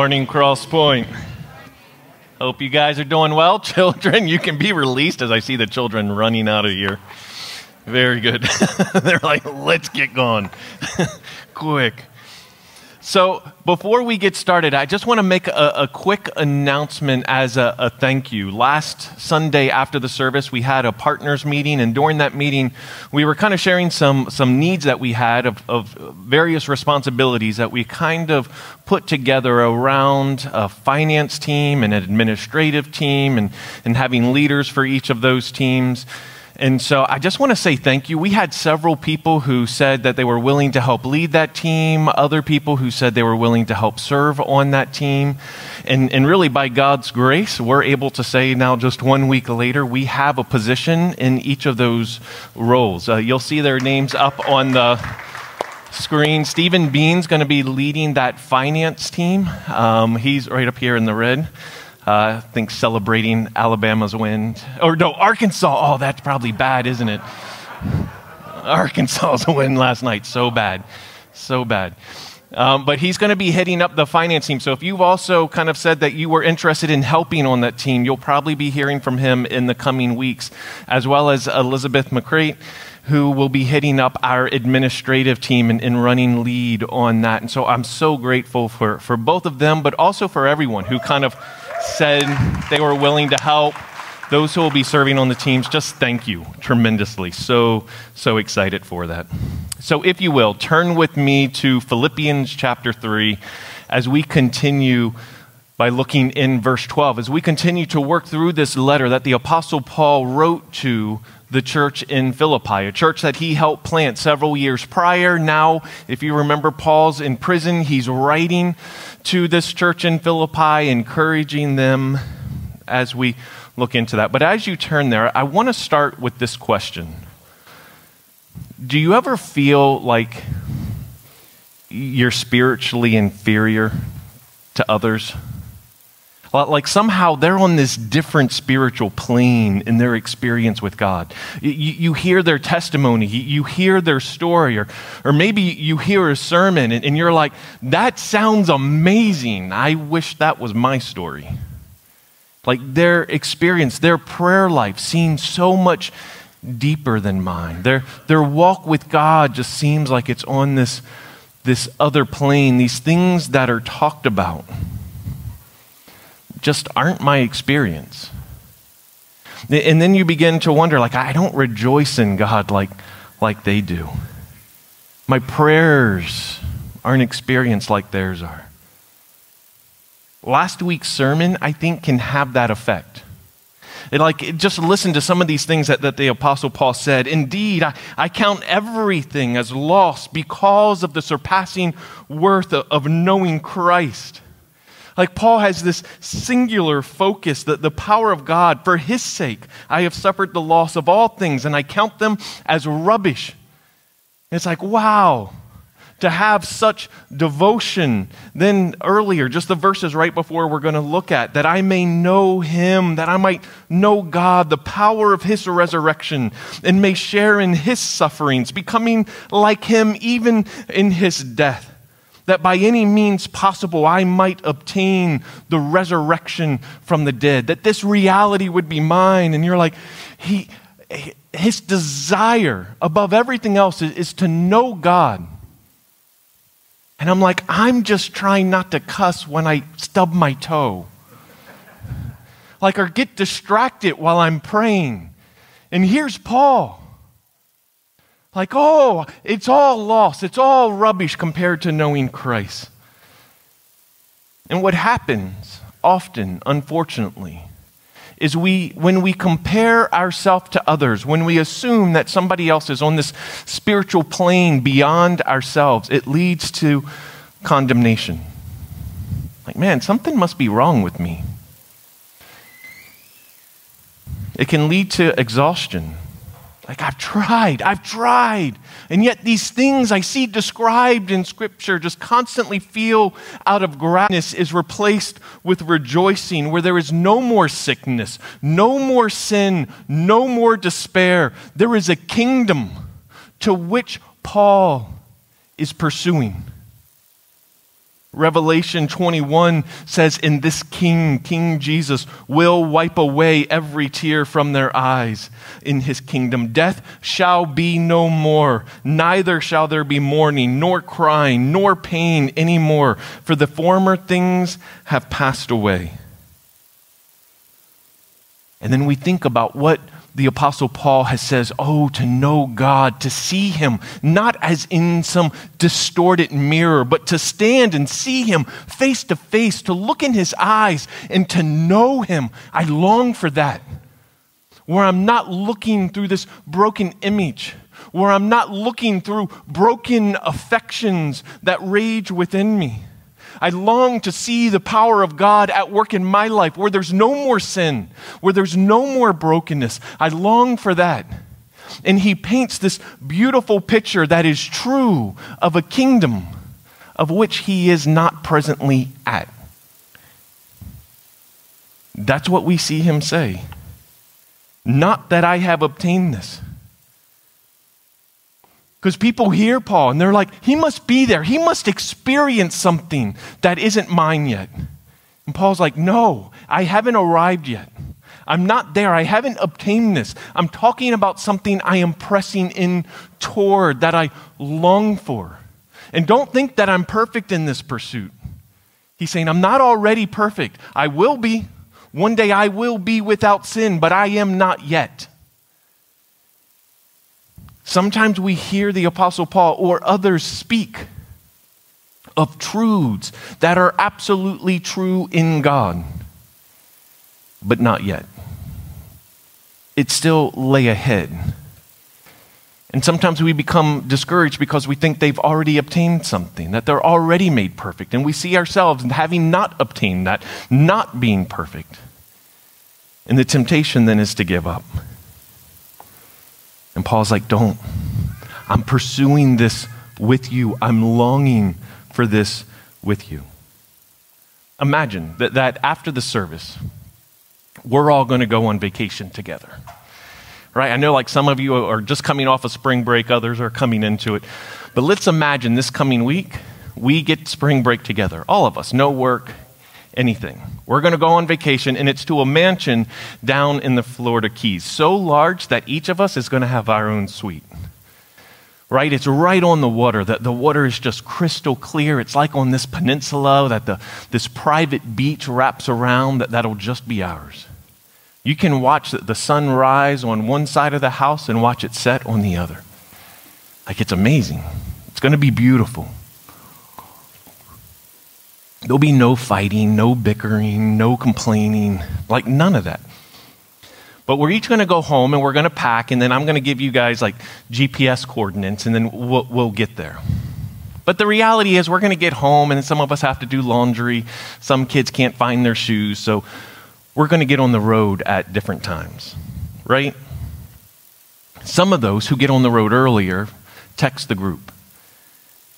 morning, Cross Point. Hope you guys are doing well. Children, you can be released as I see the children running out of here. Very good. They're like, let's get going. Quick. So, before we get started, I just want to make a, a quick announcement as a, a, thank you. Last Sunday after the service, we had a partners meeting, and during that meeting, we were kind of sharing some, some needs that we had of, of various responsibilities that we kind of put together around a finance team, and an administrative team, and, and having leaders for each of those teams. And so I just want to say thank you. We had several people who said that they were willing to help lead that team, other people who said they were willing to help serve on that team. And, and really, by God's grace, we're able to say now, just one week later, we have a position in each of those roles. Uh, you'll see their names up on the screen. Stephen Bean's going to be leading that finance team. Um, he's right up here in the red. Uh, I think celebrating Alabama's win. Or no, Arkansas. Oh, that's probably bad, isn't it? Arkansas's win last night. So bad. So bad. Um, but he's going to be heading up the finance team. So if you've also kind of said that you were interested in helping on that team, you'll probably be hearing from him in the coming weeks, as well as Elizabeth McCrate, who will be heading up our administrative team and, and running lead on that. And so I'm so grateful for, for both of them, but also for everyone who kind of said they were willing to help. Those who will be serving on the teams, just thank you tremendously. So, so excited for that. So, if you will, turn with me to Philippians chapter 3 as we continue by looking in verse 12. As we continue to work through this letter that the Apostle Paul wrote to the church in Philippi, a church that he helped plant several years prior. Now, if you remember, Paul's in prison. He's writing to this church in Philippi, encouraging them as we look into that. But as you turn there, I want to start with this question Do you ever feel like you're spiritually inferior to others? Like somehow they're on this different spiritual plane in their experience with God. You, you hear their testimony, you hear their story, or, or maybe you hear a sermon and, and you're like, that sounds amazing. I wish that was my story. Like their experience, their prayer life seems so much deeper than mine. Their, their walk with God just seems like it's on this, this other plane, these things that are talked about just aren't my experience. And then you begin to wonder, like, I don't rejoice in God like, like they do. My prayers aren't experienced like theirs are. Last week's sermon, I think, can have that effect. It like just listen to some of these things that, that the apostle paul said indeed I, I count everything as loss because of the surpassing worth of, of knowing christ like Paul has this singular focus that the power of God, for his sake, I have suffered the loss of all things and I count them as rubbish. It's like, wow, to have such devotion. Then earlier, just the verses right before we're going to look at, that I may know him, that I might know God, the power of his resurrection, and may share in his sufferings, becoming like him even in his death that by any means possible I might obtain the resurrection from the dead, that this reality would be mine. And you're like, he, his desire above everything else is, is to know God. And I'm like, I'm just trying not to cuss when I stub my toe. Like, or get distracted while I'm praying. And here's Paul. Like, oh, it's all lost, it's all rubbish compared to knowing Christ. And what happens often, unfortunately, is we when we compare ourselves to others, when we assume that somebody else is on this spiritual plane beyond ourselves, it leads to condemnation. Like, man, something must be wrong with me. It can lead to exhaustion. Like, I've tried, I've tried. And yet, these things I see described in Scripture just constantly feel out of gladness is replaced with rejoicing, where there is no more sickness, no more sin, no more despair. There is a kingdom to which Paul is pursuing. Revelation 21 says, In this King, King Jesus, will wipe away every tear from their eyes in his kingdom. Death shall be no more, neither shall there be mourning, nor crying, nor pain anymore, for the former things have passed away. And then we think about what the apostle paul has says oh to know god to see him not as in some distorted mirror but to stand and see him face to face to look in his eyes and to know him. I long for that. Where i'm not looking through this broken image where i'm not looking through broken affections that rage within me I long to see the power of God at work in my life where there's no more sin, where there's no more brokenness. I long for that. And he paints this beautiful picture that is true of a kingdom of which he is not presently at. That's what we see him say. Not that I have obtained this. Because people hear Paul and they're like, he must be there. He must experience something that isn't mine yet. And Paul's like, no, I haven't arrived yet. I'm not there. I haven't obtained this. I'm talking about something I am pressing in toward that I long for. And don't think that I'm perfect in this pursuit. He's saying, I'm not already perfect. I will be. One day I will be without sin, but I am not yet. Sometimes we hear the Apostle Paul or others speak of truths that are absolutely true in God, but not yet. It still lay ahead. And sometimes we become discouraged because we think they've already obtained something, that they're already made perfect. And we see ourselves having not obtained that, not being perfect. And the temptation then is to give up. And Paul's like, don't. I'm pursuing this with you. I'm longing for this with you. Imagine that, that after the service, we're all going to go on vacation together. Right? I know like some of you are just coming off of spring break, others are coming into it. But let's imagine this coming week, we get spring break together. All of us, no work, anything. We're going to go on vacation, and it's to a mansion down in the Florida Keys, so large that each of us is going to have our own suite. Right? It's right on the water. That the water is just crystal clear. It's like on this peninsula that the, this private beach wraps around that that'll just be ours. You can watch the sun rise on one side of the house and watch it set on the other. Like it's amazing. It's going to be beautiful. There'll be no fighting, no bickering, no complaining, like none of that. But we're each going to go home and we're going to pack, and then I'm going to give you guys like GPS coordinates, and then we'll, we'll get there. But the reality is, we're going to get home, and some of us have to do laundry. Some kids can't find their shoes, so we're going to get on the road at different times, right? Some of those who get on the road earlier text the group.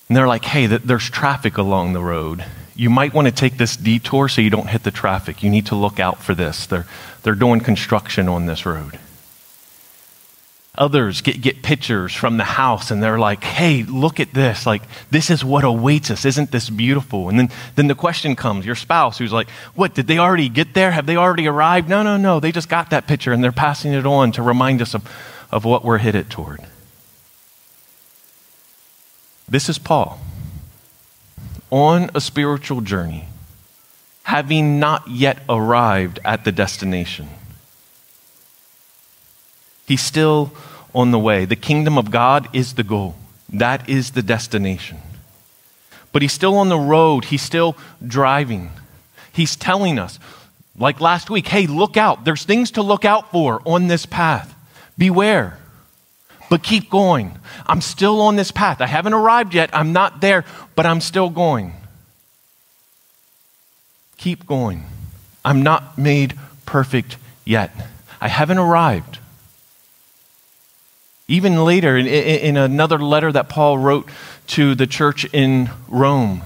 And they're like, hey, there's traffic along the road you might want to take this detour so you don't hit the traffic. You need to look out for this. They're, they're doing construction on this road. Others get, get pictures from the house and they're like, hey, look at this. Like, this is what awaits us. Isn't this beautiful? And then, then the question comes your spouse who's like, what, did they already get there? Have they already arrived? No, no, no. They just got that picture and they're passing it on to remind us of, of what we're headed toward. This is Paul on a spiritual journey, having not yet arrived at the destination. He's still on the way. The kingdom of God is the goal, that is the destination. But he's still on the road, he's still driving. He's telling us, like last week, hey, look out. There's things to look out for on this path. Beware but keep going. I'm still on this path. I haven't arrived yet. I'm not there, but I'm still going. Keep going. I'm not made perfect yet. I haven't arrived. Even later, in, in, another letter that Paul wrote to the church in Rome,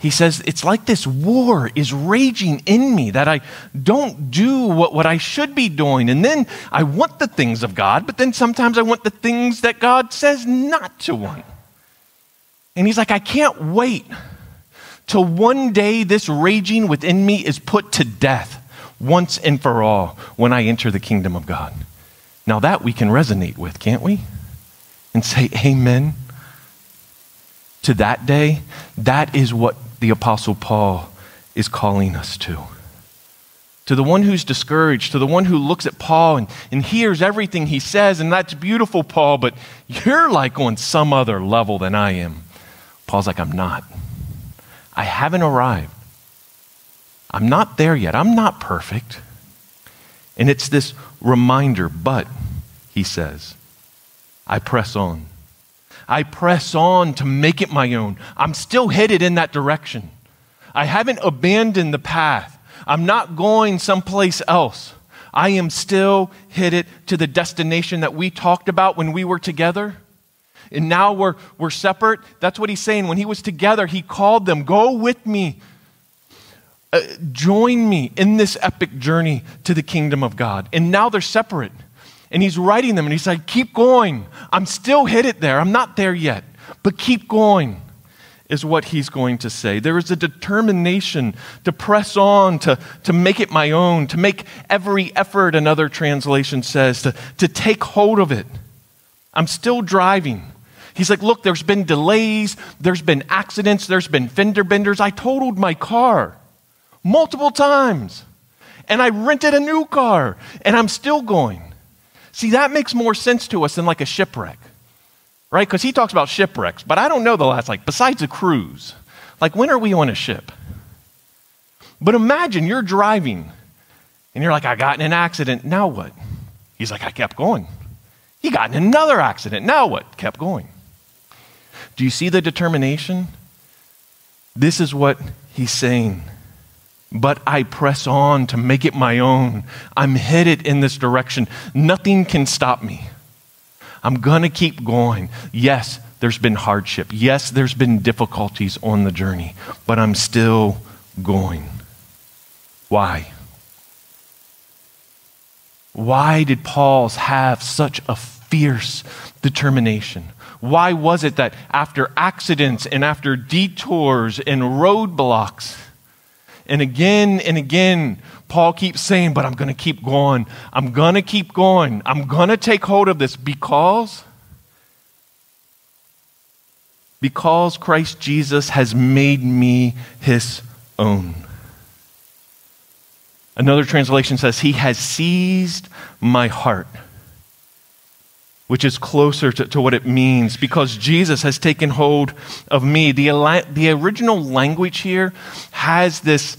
he says, It's like this war is raging in me that I don't do what, what I should be doing. And then I want the things of God, but then sometimes I want the things that God says not to want. And he's like, I can't wait till one day this raging within me is put to death once and for all when I enter the kingdom of God. Now, that we can resonate with, can't we? And say, Amen. To that day, that is what the Apostle Paul is calling us to. To the one who's discouraged, to the one who looks at Paul and, and hears everything he says, and that's beautiful, Paul, but you're like on some other level than I am. Paul's like, I'm not. I haven't arrived. I'm not there yet. I'm not perfect. And it's this reminder, but, he says, I press on. I press on to make it my own. I'm still headed in that direction. I haven't abandoned the path. I'm not going someplace else. I am still headed to the destination that we talked about when we were together. And now we're, we're separate. That's what he's saying. When he was together, he called them, Go with me. Uh, join me in this epic journey to the kingdom of God. And now they're separate. And he's writing them and he's like, Keep going. I'm still headed there. I'm not there yet, but keep going is what he's going to say. There is a determination to press on, to, to make it my own, to make every effort, another translation says, to, to take hold of it. I'm still driving. He's like, Look, there's been delays, there's been accidents, there's been fender benders. I totaled my car multiple times, and I rented a new car, and I'm still going. See, that makes more sense to us than like a shipwreck right? Because he talks about shipwrecks, but I don't know the last, like, besides a cruise, like, when are we on a ship? But imagine you're driving and you're like, I got in an accident, now what? He's like, I kept going. He got in another accident, now what? Kept going. Do you see the determination? This is what he's saying. But I press on to make it my own. I'm headed in this direction. Nothing can stop me. I'm going to keep going. Yes, there's been hardship. Yes, there's been difficulties on the journey, but I'm still going. Why? Why did Paul have such a fierce determination? Why was it that after accidents and after detours and roadblocks, and again and again, Paul keeps saying, but I'm going to keep going. I'm going to keep going. I'm going to take hold of this because because Christ Jesus has made me his own. Another translation says, He has seized my heart, which is closer to, to what it means because Jesus has taken hold of me. The, the original language here has this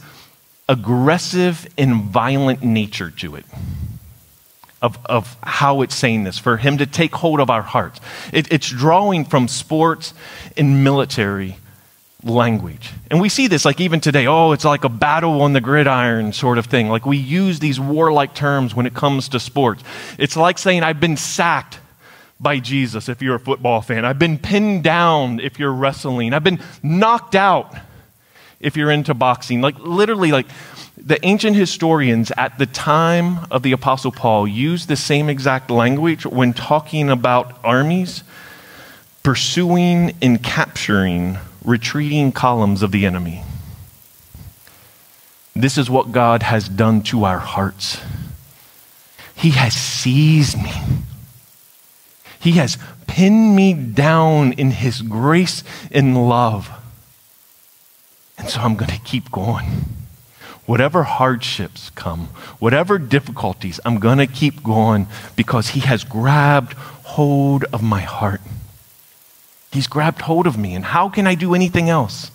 aggressive and violent nature to it. Of, of how it's saying this, for him to take hold of our hearts. It, it's drawing from sports and military language. And we see this like even today. Oh, it's like a battle on the gridiron sort of thing. Like we use these warlike terms when it comes to sports. It's like saying, I've been sacked by Jesus if you're a football fan. I've been pinned down if you're wrestling. I've been knocked out if you're into boxing. Like, literally, like, the ancient historians at the time of the Apostle Paul used the same exact language when talking about armies pursuing and capturing retreating columns of the enemy. This is what God has done to our hearts. He has seized me. He has pinned me down in His grace and love. And so I'm going to keep going. Whatever hardships come, whatever difficulties, I'm going to keep going because He has grabbed hold of my heart. He's grabbed hold of me. And how can I do anything else?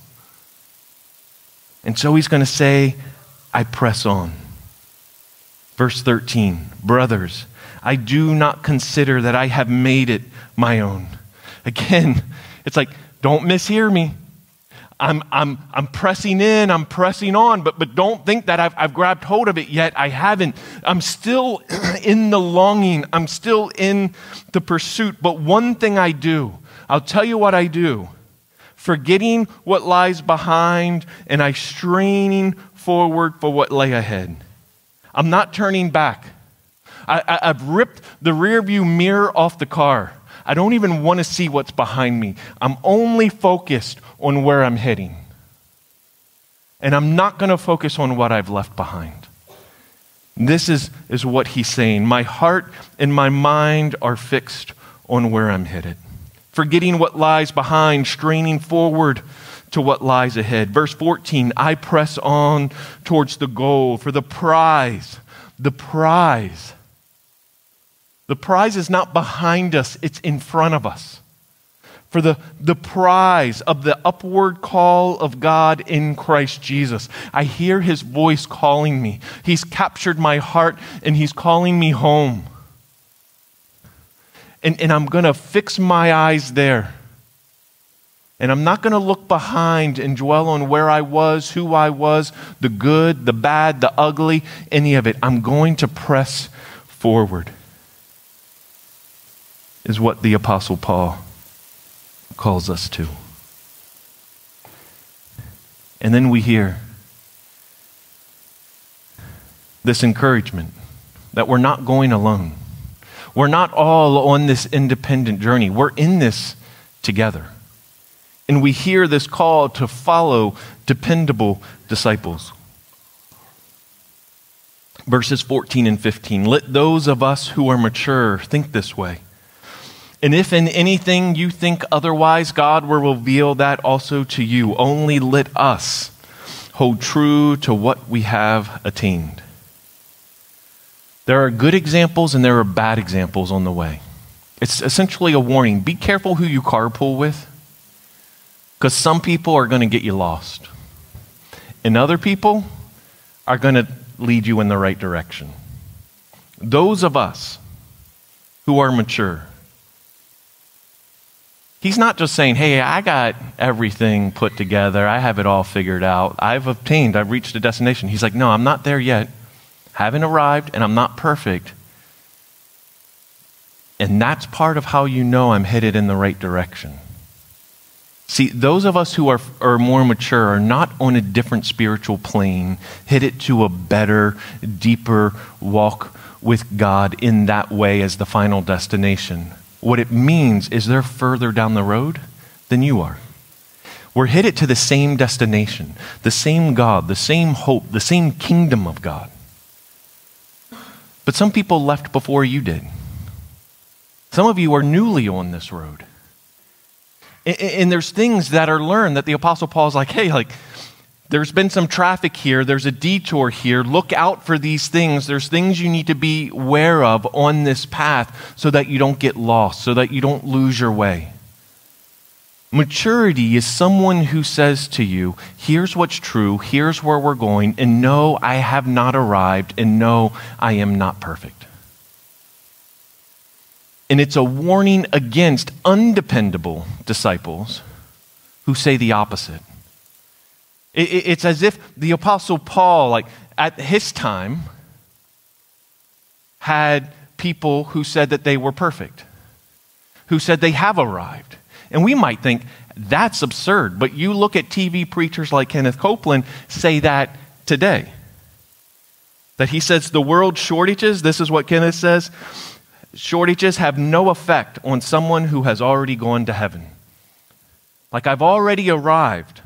And so He's going to say, I press on. Verse 13 Brothers, I do not consider that I have made it my own. Again, it's like, don't mishear me. I'm, I'm, I'm pressing in, I'm pressing on, but, but don't think that I've, I've grabbed hold of it yet. I haven't. I'm still in the longing, I'm still in the pursuit. But one thing I do, I'll tell you what I do. Forgetting what lies behind, and I straining forward for what lay ahead. I'm not turning back. I, I've ripped the rearview mirror off the car. I don't even want to see what's behind me. I'm only focused on where I'm heading. And I'm not going to focus on what I've left behind. This is, is what he's saying. My heart and my mind are fixed on where I'm headed, forgetting what lies behind, straining forward to what lies ahead. Verse 14 I press on towards the goal for the prize. The prize. The prize is not behind us, it's in front of us for the, the prize of the upward call of God in Christ Jesus. I hear his voice calling me. He's captured my heart and he's calling me home. And, and I'm going to fix my eyes there. And I'm not going to look behind and dwell on where I was, who I was, the good, the bad, the ugly, any of it. I'm going to press forward, is what the Apostle Paul calls us to. And then we hear this encouragement that we're not going alone. We're not all on this independent journey. We're in this together. And we hear this call to follow dependable disciples. Verses 14 and 15. Let those of us who are mature think this way. And if in anything you think otherwise, God will reveal that also to you. Only let us hold true to what we have attained. There are good examples and there are bad examples on the way. It's essentially a warning. Be careful who you carpool with, because some people are going to get you lost, and other people are going to lead you in the right direction. Those of us who are mature, He's not just saying, hey, I got everything put together. I have it all figured out. I've obtained, I've reached a destination. He's like, no, I'm not there yet. Haven't arrived, and I'm not perfect. And that's part of how you know I'm headed in the right direction. See, those of us who are, are more mature are not on a different spiritual plane, headed to a better, deeper walk with God in that way as the final destination. What it means is they're further down the road than you are. We're headed to the same destination, the same God, the same hope, the same kingdom of God. But some people left before you did. Some of you are newly on this road. And, there's things that are learned that the Apostle Paul is like, hey, like, there's been some traffic here, there's a detour here. Look out for these things. There's things you need to be aware of on this path so that you don't get lost, so that you don't lose your way. Maturity is someone who says to you, Here's what's true, here's where we're going, and no, I have not arrived, and no, I am not perfect. And it's a warning against undependable disciples who say the opposite. It's as if the Apostle Paul, like at his time, had people who said that they were perfect, who said they have arrived. And we might think that's absurd, but you look at TV preachers like Kenneth Copeland say that today. That he says the world shortages, this is what Kenneth says, shortages have no effect on someone who has already gone to heaven. Like I've already arrived.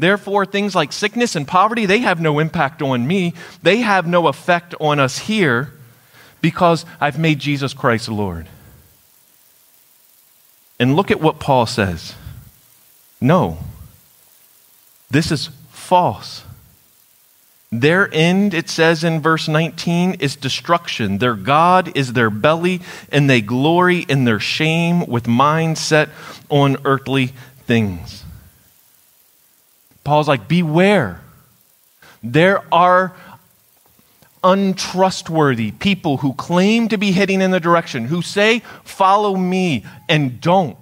Therefore, things like sickness and poverty, they have no impact on me. They have no effect on us here because I've made Jesus Christ Lord. And look at what Paul says. No, this is false. Their end, it says in verse 19, is destruction. Their God is their belly, and they glory in their shame with mind set on earthly things. Paul's like, beware. There are untrustworthy people who claim to be heading in the direction, who say, follow me, and don't.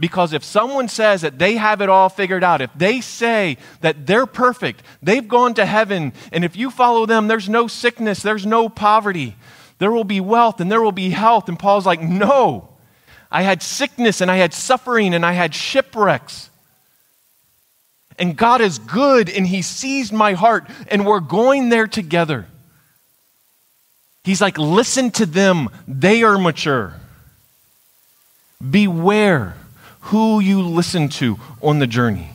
Because if someone says that they have it all figured out, if they say that they're perfect, they've gone to heaven, and if you follow them, there's no sickness, there's no poverty, there will be wealth and there will be health. And Paul's like, no. I had sickness and I had suffering and I had shipwrecks. And God is good and He sees my heart, and we're going there together. He's like, listen to them, they are mature. Beware who you listen to on the journey.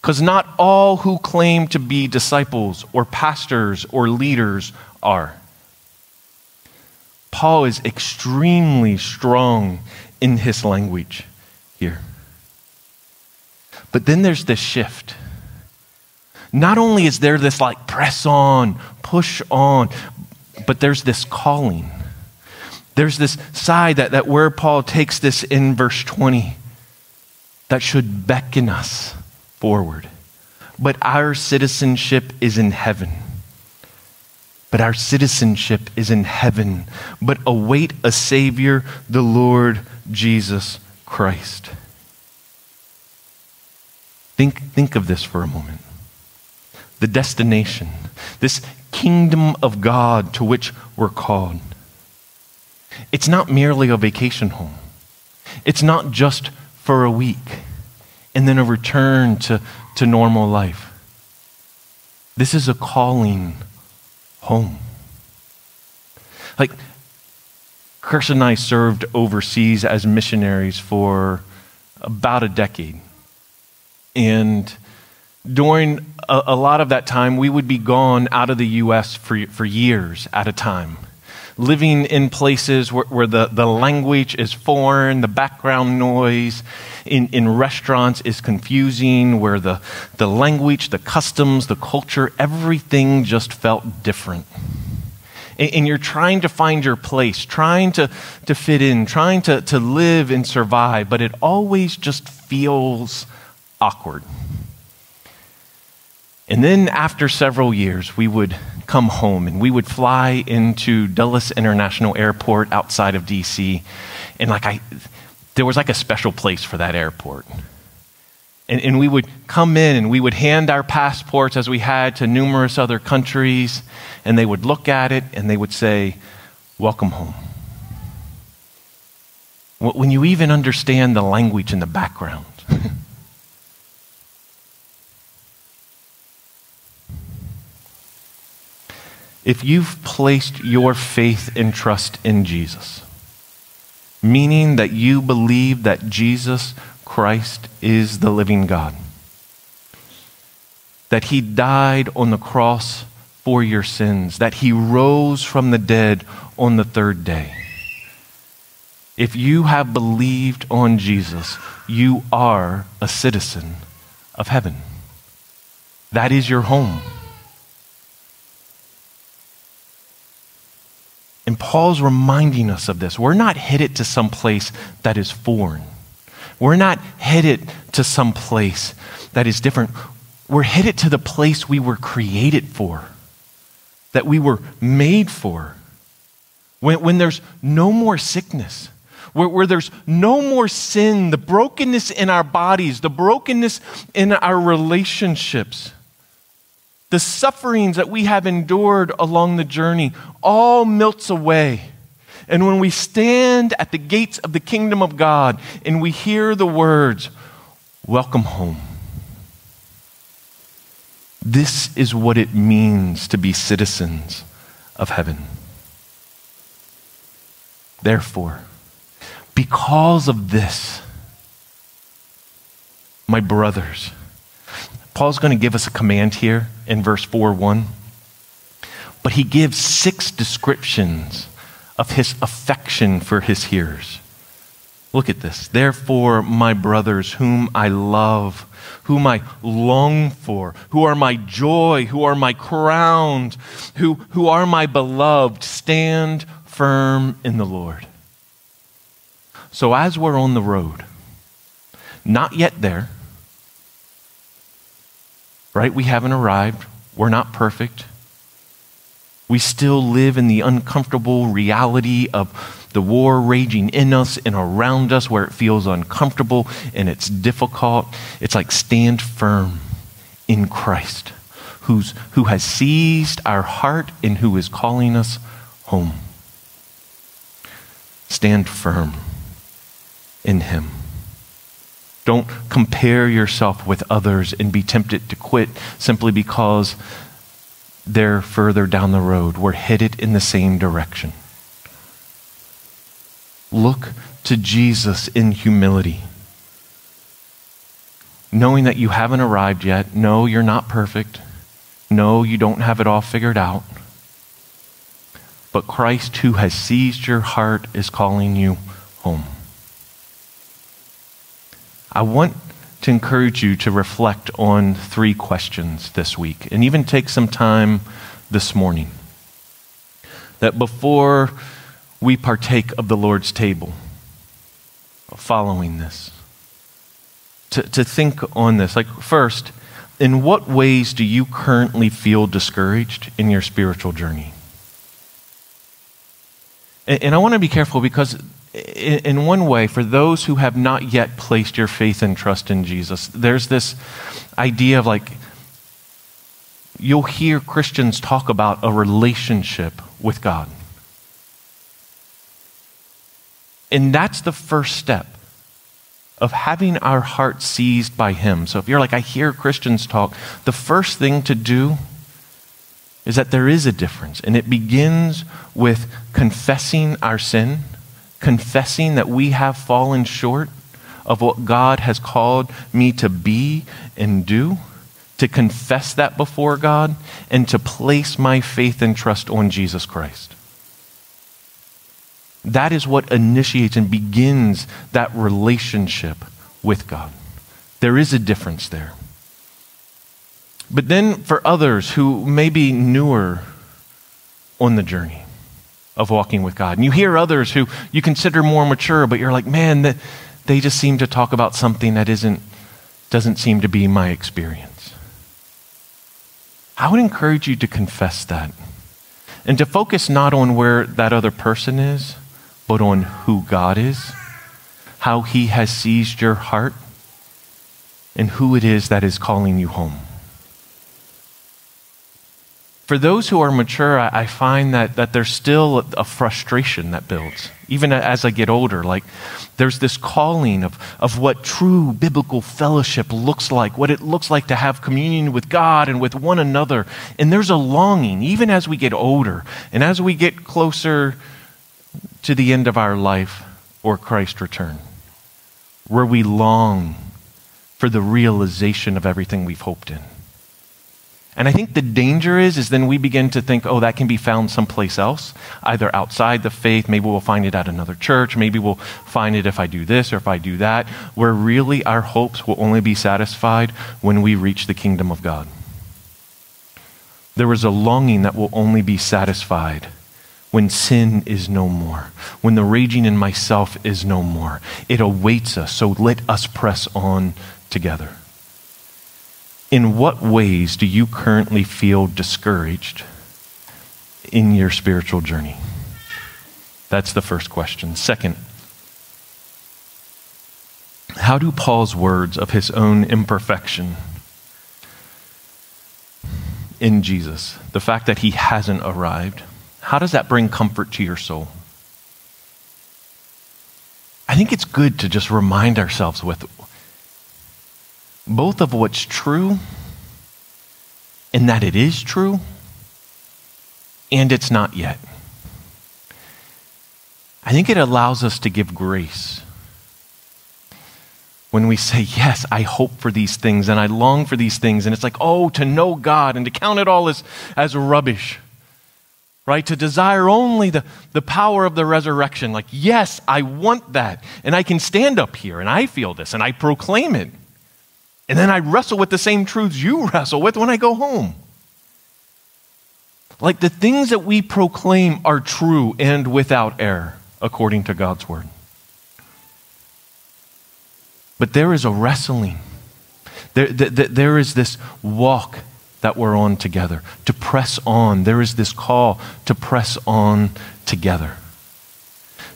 Because not all who claim to be disciples or pastors or leaders are. Paul is extremely strong in his language here. But then there's this shift. Not only is there this like press on, push on, but there's this calling. There's this side that, that where Paul takes this in verse 20 that should beckon us forward. But our citizenship is in heaven. But our citizenship is in heaven. But await a Savior, the Lord Jesus Christ. Think, think of this for a moment. The destination, this kingdom of God to which we're called. It's not merely a vacation home. It's not just for a week and then a return to, to normal life. This is a calling home. Like, Kirsten and I served overseas as missionaries for about a decade. And during a, a, lot of that time, we would be gone out of the U.S. for, for years at a time, living in places where, where the, the language is foreign, the background noise in, in restaurants is confusing, where the, the language, the customs, the culture, everything just felt different and, you're trying to find your place, trying to, to fit in, trying to, to live and survive, but it always just feels awkward. And then after several years, we would come home and we would fly into Dulles International Airport outside of DC. And like I, there was like a special place for that airport. And, and we would come in and we would hand our passports as we had to numerous other countries. And they would look at it and they would say, Welcome home. When you even understand the language in the background. if you've placed your faith and trust in Jesus, meaning that you believe that Jesus Christ is the living God, that he died on the cross for your sins, that he rose from the dead on the third day. If you have believed on Jesus, you are a citizen of heaven. That is your home. And Paul's reminding us of this. We're not headed to some place that is foreign. We're not headed to some place that is different. We're headed to the place we were created for, that we were made for. When, when there's no more sickness, where, where there's no more sin, the brokenness in our bodies, the brokenness in our relationships the sufferings that we have endured along the journey all melts away. And when we stand at the gates of the kingdom of God and we hear the words, Welcome home. This is what it means to be citizens of heaven. Therefore, because of this, my brothers, Paul's going to give us a command here in verse 4 1. But he gives six descriptions of his affection for his hearers. Look at this. Therefore, my brothers, whom I love, whom I long for, who are my joy, who are my crown, who, who are my beloved, stand firm in the Lord. So, as we're on the road, not yet there, right? We haven't arrived. We're not perfect. We still live in the uncomfortable reality of the war raging in us and around us where it feels uncomfortable and it's difficult. It's like stand firm in Christ, who's, who has seized our heart and who is calling us home. Stand firm in Him. Don't compare yourself with others and be tempted to quit simply because they're further down the road. We're headed in the same direction. Look to Jesus in humility. knowing that you haven't arrived yet. No, you're not perfect. No, you don't have it all figured out. But Christ, who has seized your heart, is calling you home. I want to encourage you to reflect on three questions this week and even take some time this morning. That before we partake of the Lord's table, following this, to, to think on this. Like, first, in what ways do you currently feel discouraged in your spiritual journey? And, and I want to be careful because, in, one way, for those who have not yet placed your faith and trust in Jesus, there's this idea of like, you'll hear Christians talk about a relationship with God. And that's the first step of having our heart seized by Him. So if you're like, I hear Christians talk, the first thing to do is that there is a difference. And it begins with confessing our sin, confessing that we have fallen short of what God has called me to be and do, to confess that before God, and to place my faith and trust on Jesus Christ. That is what initiates and begins that relationship with God. There is a difference there. But then for others who may be newer on the journey of walking with God, and you hear others who you consider more mature, but you're like, man, they just seem to talk about something that isn't, doesn't seem to be my experience. I would encourage you to confess that and to focus not on where that other person is, but on who God is, how He has seized your heart, and who it is that is calling you home. For those who are mature, I, find that, that there's still a frustration that builds, even as I get older. Like, there's this calling of, of what true biblical fellowship looks like, what it looks like to have communion with God and with one another. And there's a longing, even as we get older and as we get closer to the end of our life or Christ's return, where we long for the realization of everything we've hoped in. And I think the danger is, is then we begin to think, oh, that can be found someplace else, either outside the faith. Maybe we'll find it at another church. Maybe we'll find it if I do this or if I do that, where really our hopes will only be satisfied when we reach the kingdom of God. There is a longing that will only be satisfied when sin is no more, when the raging in myself is no more. It awaits us, so let us press on together. In what ways do you currently feel discouraged in your spiritual journey? That's the first question. Second, how do Paul's words of his own imperfection in Jesus, the fact that he hasn't arrived, how does that bring comfort to your soul? I think it's good to just remind ourselves with both of what's true and that it is true and it's not yet. I think it allows us to give grace when we say, Yes, I hope for these things and I long for these things. And it's like, oh, to know God and to count it all as, as rubbish right? To desire only the, the power of the resurrection. Like, yes, I want that. And I can stand up here and I feel this and I proclaim it. And then I wrestle with the same truths you wrestle with when I go home. Like the things that we proclaim are true and without error, according to God's word. But there is a wrestling. There, there, there is this walk that we're on together, to press on. There is this call to press on together,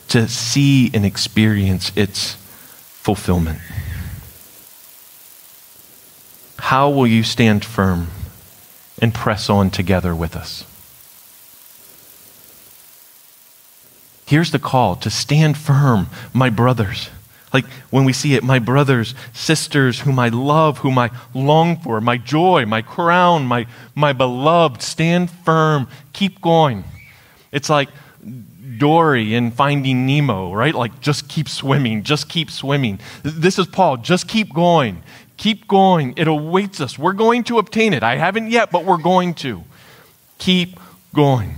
to see and experience its fulfillment. How will you stand firm and press on together with us? Here's the call to stand firm, my brothers. Like when we see it, my brothers, sisters, whom I love, whom I long for, my joy, my crown, my, my beloved, stand firm, keep going. It's like Dory in Finding Nemo, right? Like just keep swimming, just keep swimming. This is Paul, just keep going. Keep going. It awaits us. We're going to obtain it. I haven't yet, but we're going to. Keep going.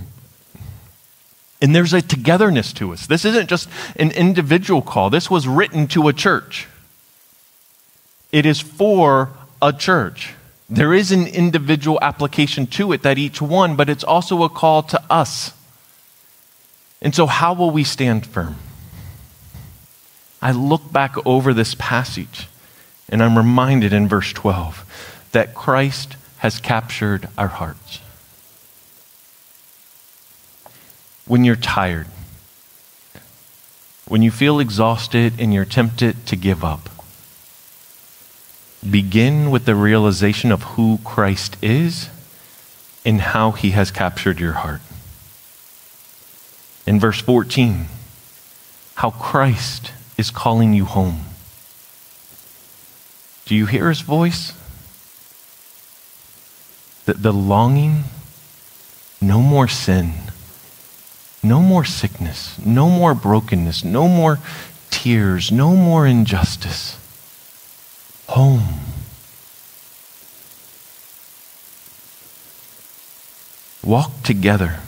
And there's a togetherness to us. This isn't just an individual call, this was written to a church. It is for a church. There is an individual application to it that each one, but it's also a call to us. And so, how will we stand firm? I look back over this passage and I'm reminded in verse 12 that Christ has captured our hearts. When you're tired, when you feel exhausted and you're tempted to give up, begin with the realization of who Christ is and how he has captured your heart. In verse 14, how Christ is calling you home. Do you hear his voice? The, the longing, no more sin, no more sickness, no more brokenness, no more tears, no more injustice. Home. Walk together.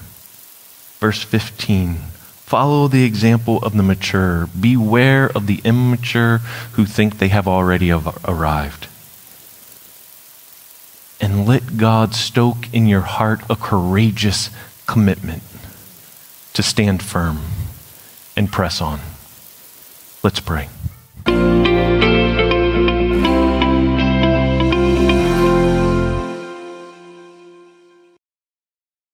Verse 15 Follow the example of the mature. Beware of the immature who think they have already arrived. And let God stoke in your heart a courageous commitment to stand firm and press on. Let's pray.